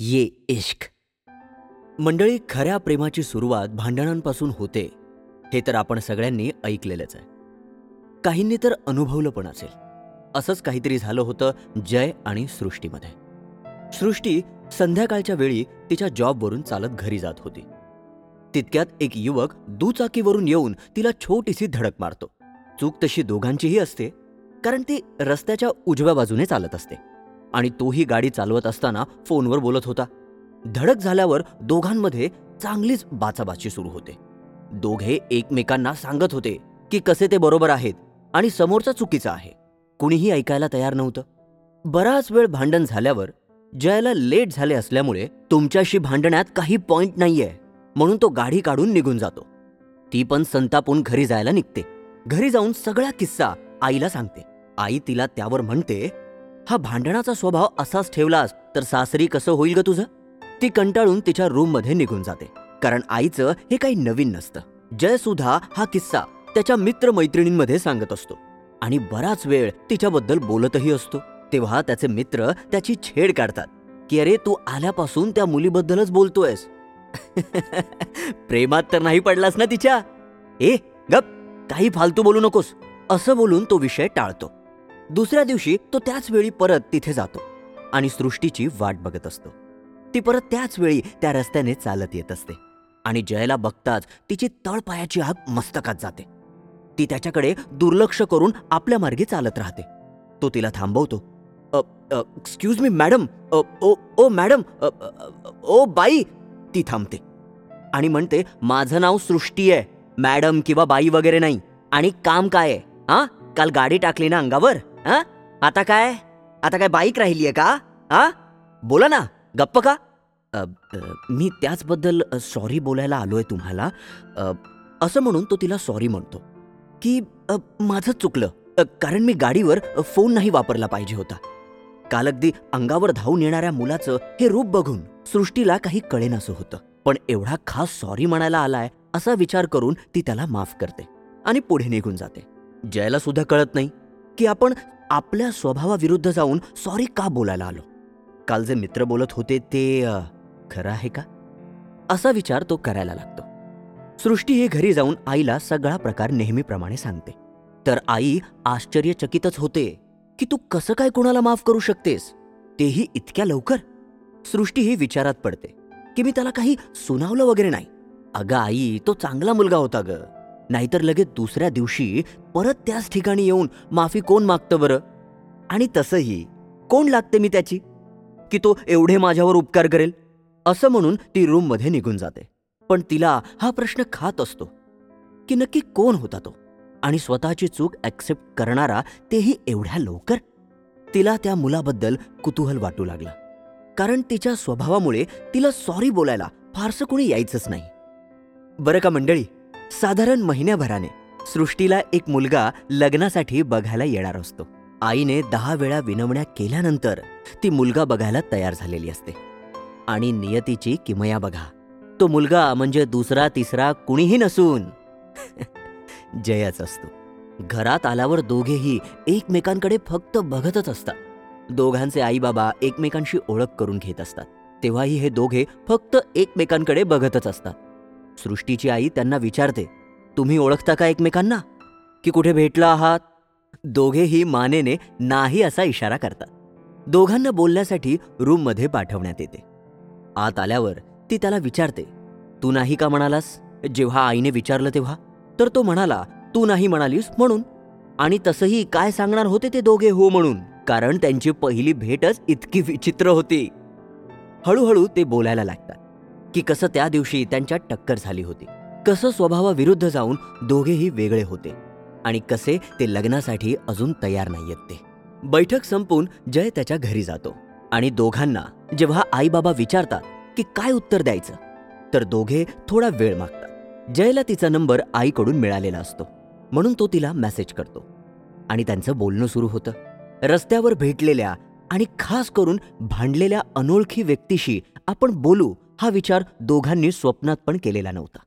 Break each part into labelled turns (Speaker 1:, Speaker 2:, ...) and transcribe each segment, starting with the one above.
Speaker 1: ये इश्क. मंडळी खऱ्या प्रेमाची सुरुवात भांडणांपासून होते हे तर आपण सगळ्यांनी ऐकलेलंच आहे. काहींनी तर अनुभवलं पण असेल. असंच काहीतरी झालं होतं जय आणि सृष्टीमध्ये. सृष्टी संध्याकाळच्या वेळी तिच्या जॉबवरून चालत घरी जात होती. तितक्यात एक युवक दुचाकीवरून येऊन तिला छोटीशी धडक मारतो. चूक तशी दोघांचीही असते कारण ती रस्त्याच्या उजव्या बाजूने चालत असते. आणि तोही गाडी चालवत असताना फोनवर बोलत होता. धडक झाल्यावर दोघांमध्ये चांगलीच बाचाबाची सुरू होते. दोघे एकमेकांना सांगत होते की कसे ते बरोबर आहेत आणि समोरचा चुकीचा आहे. कुणीही ऐकायला तयार नव्हतं. बराच वेळ भांडण झाल्यावर जयाला लेट झाले असल्यामुळे तुमच्याशी भांडण्यात काही पॉइंट नाहीये म्हणून तो गाडी काढून निघून जातो. ती पण संतापून घरी जायला निघते. घरी जाऊन सगळा किस्सा आईला सांगते. आई तिला त्यावर म्हणते हा भांडणाचा स्वभाव असाच ठेवलास तर सासरी कसं होईल ग तुझं? ती कंटाळून तिच्या रूममध्ये निघून जाते. कारण आईचं हे काही नवीन नसतं. जयसुधा हा किस्सा त्याच्या मित्रमैत्रिणींमध्ये सांगत असतो. आणि बराच वेळ तिच्याबद्दल बोलतही असतो. तेव्हा त्याचे मित्र त्याची छेड काढतात. की अरे तू आल्यापासून त्या मुलीबद्दलच बोलतोयस. प्रेमात तर नाही पडलास ना तिच्या? ए गप! काही फालतू बोलू नकोस. असं बोलून तो विषय टाळतो. दुसऱ्या दिवशी तो त्याच वेळी परत तिथे जातो आणि सृष्टीची वाट बघत असतो. ती परत त्याच वेळी त्या रस्त्याने चालत येत असते आणि जयला बघताच तिची तळपायाची आग मस्तकात जाते. ती त्याच्याकडे दुर्लक्ष करून आपल्या मार्गे चालत राहते. तो तिला थांबवतो. एक्सक्यूज मी मॅडम ओ ओ मॅडम ओ बाई. ती थांबते आणि म्हणते माझं नाव सृष्टी आहे. मॅडम किंवा बाई वगैरे नाही. आणि काम काय आहे? हा? काल गाडी टाकली ना अंगावर? हा? आता काय? आता काय बाईक राहिली आहे का? हा? बोला ना गप्प का अ, अ, मी त्याचबद्दल सॉरी बोलायला आलोय तुम्हाला. अ, असं म्हणून तो तिला सॉरी म्हणतो. की अ, चुकलं. अ, कारण मी गाडीवर अ, फोन नाही वापरला पाहिजे होता. काल अगदी अंगावर धावून येणाऱ्या मुलाचं हे रूप बघून सृष्टीला काही कळेनासं होतं. पण एवढा खास सॉरी म्हणायला आलाय असा विचार करून ती त्याला माफ करते आणि पुढे निघून जाते. जयला सुद्धा कळत नाही की आपण आपल्या स्वभावाविरुद्ध जाऊन सॉरी का बोलायला आलो? काल जे मित्र बोलत होते ते अ, खरं आहे का? असा विचार तो करायला लागतो. सृष्टी हे घरी जाऊन आईला सगळा प्रकार नेहमीप्रमाणे सांगते. तर आई आश्चर्यचकितच होते की तू कसं काय कोणाला माफ करू शकतेस? तेही इतक्या लवकर? सृष्टी ही विचारात पडते की मी त्याला काही सुनावलं वगैरे नाही. अगं आई तो चांगला मुलगा होता ग. नाहीतर लगेच दुसऱ्या दिवशी परत त्याच ठिकाणी येऊन माफी कोण मागतं बरं? आणि तसंही कोण लागते मी त्याची? की तो एवढे माझ्यावर उपकार करेल? असं म्हणून ती रूममध्ये निघून जाते. पण तिला हा प्रश्न खात असतो की नक्की कोण होता तो? आणि स्वतःची चूक ॲक्सेप्ट करणारा तेही एवढ्या लवकर? तिला त्या मुलाबद्दल कुतूहल वाटू लागलं. कारण तिच्या स्वभावामुळे तिला सॉरी बोलायला फारसं कोणी यायचंच नाही. बरं का मंडळी? साधारण महिन्याभराने सृष्टीला एक मुलगा लग्नासाठी बघायला येणार असतो. आईने दहा वेळा विनवण्या केल्यानंतर ती मुलगा बघायला तयार झालेली असते. आणि नियतीची किमया बघा. तो मुलगा म्हणजे दुसरा तिसरा कुणीही नसून जयच असतो. घरात आल्यावर दोघेही एकमेकांकडे फक्त बघतच असतात. दोघांचे आई बाबा एकमेकांशी ओळख करून घेत असतात. तेव्हाही हे दोघे फक्त एकमेकांकडे बघतच असतात. सृष्टीची आई त्यांना विचारते तुम्ही ओळखता का एकमेकांना? की कुठे भेटला आहात? दोघेही मानेने नाही असा इशारा करतात. दोघांना बोलण्यासाठी रूममध्ये पाठवण्यात येते. आत आल्यावर ती त्याला विचारते तू नाही का म्हणालास? जेव्हा आईने विचारलं तेव्हा? तर तो म्हणाला तू नाही म्हणालीस म्हणून. आणि तसंही काय सांगणार होते ते दोघे हो म्हणून? कारण त्यांची पहिली भेटच इतकी विचित्र होती. हळूहळू ते बोलायला लागतात. की कसं त्या दिवशी त्यांच्यात टक्कर झाली होती. कसं स्वभावाविरुद्ध जाऊन दोघेही वेगळे होते आणि कसे ते लग्नासाठी अजून तयार नाहीयेत ते. बैठक संपून जय त्याच्या घरी जातो आणि दोघांना जेव्हा आईबाबा विचारतात की काय उत्तर द्यायचं तर दोघे थोडा वेळ मागतात. जयला तिचा नंबर आईकडून मिळालेला असतो म्हणून तो तिला मेसेज करतो आणि त्यांचं बोलणं सुरू होतं. रस्त्यावर भेटलेल्या आणि खास करून भांडलेल्या अनोळखी व्यक्तीशी आपण बोलू हा विचार दोघांनी स्वप्नात पण केलेला नव्हता.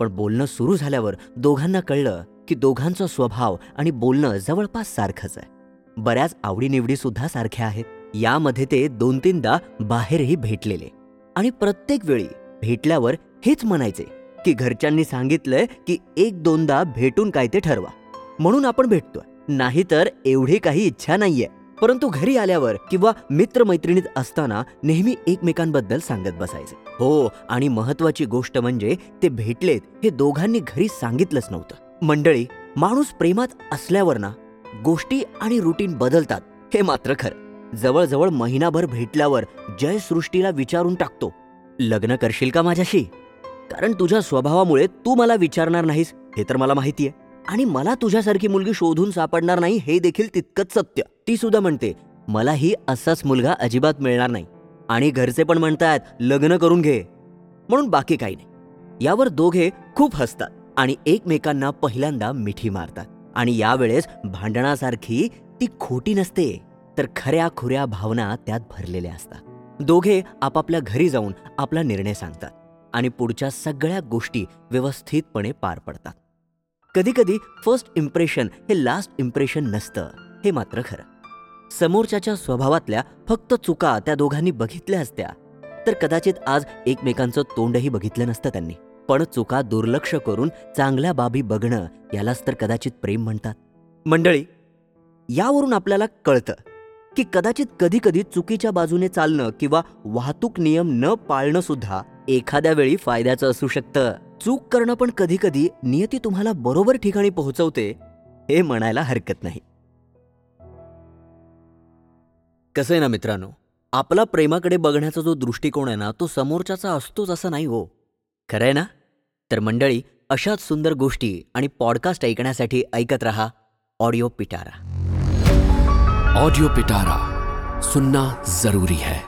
Speaker 1: पण बोलणं सुरू झाल्यावर दोघांना कळलं की दोघांचा स्वभाव आणि बोलणं जवळपास सारखंच आहे. बऱ्याच आवडीनिवडी सुद्धा सारख्या आहेत. यामध्ये ते दोन तीनदा बाहेरही भेटलेले. आणि प्रत्येक वेळी भेटल्यावर हेच म्हणायचे की घरच्यांनी सांगितलंय की एक दोनदा भेटून काय ते ठरवा. म्हणून आपण भेटतोय. नाहीतर एवढी काही इच्छा नाहीये. परंतु घरी आल्यावर किंवा मित्रमैत्रिणीत असताना नेहमी एकमेकांबद्दल सांगत बसायचे. हो आणि महत्वाची गोष्ट म्हणजे ते भेटलेत हे दोघांनी घरी सांगितलंच नव्हतं. मंडळी माणूस प्रेमात असल्यावर ना गोष्टी आणि रुटीन बदलतात. हे मात्र खरं. जवळजवळ महिनाभर भेटल्यावर जय सृष्टीला विचारून टाकतो. लग्न करशील का माझ्याशी? कारण तुझ्या स्वभावामुळे तू मला विचारणार नाहीस हे तर मला माहितीये. आणि मला तुझ्यासारखी मुलगी शोधून सापडणार नाही हे देखील तितकंच सत्य. ती सुद्धा म्हणते मलाही असाच मुलगा अजिबात मिळणार नाही. आणि घरचे पण म्हणतात लग्न करून घे. म्हणून बाकी काही नाही. यावर दोघे खूप हसतात आणि एकमेकांना पहिल्यांदा मिठी मारतात. आणि यावेळेस भांडणासारखी ती खोटी नसते तर खऱ्या खुऱ्या भावना त्यात भरलेल्या असतात. दोघे आपापल्या घरी जाऊन आपला निर्णय सांगतात आणि पुढच्या सगळ्या गोष्टी व्यवस्थितपणे पार पडतात. कधीकधी फर्स्ट इम्प्रेशन हे लास्ट इम्प्रेशन नसतं. हे मात्र खरं. समोरच्याच्या स्वभावातल्या फक्त चुका त्या दोघांनी बघितल्या असत्या. तर कदाचित आज एकमेकांचं तोंडही बघितलं नसतं त्यांनी. पण चुका दुर्लक्ष करून चांगल्या बाबी बघणं यालाच तर कदाचित प्रेम म्हणतात. मंडळी यावरून आपल्याला कळतं की कदाचित कधीकधी चुकीच्या बाजूने चालणं किंवा वाहतूक नियम न पाळणं सुद्धा एखाद्या वेळी फायद्याचं असू शकतं. चूक करणं पण कधीकधी नियती तुम्हाला बरोबर ठिकाणी पोहोचवते हे म्हणायला हरकत नाही. कसं आहे ना मित्रांनो आपला प्रेमाकडे बघण्याचा जो दृष्टिकोन आहे ना तो समोरच्याचा असतोच असं नाही हो. खरं आहे ना? तर मंडळी अशाच सुंदर गोष्टी आणि पॉडकास्ट ऐकण्यासाठी ऐकत रहा ऑडिओ पिटारा.
Speaker 2: ऑडिओ पिटारा सुनना जरूरी है.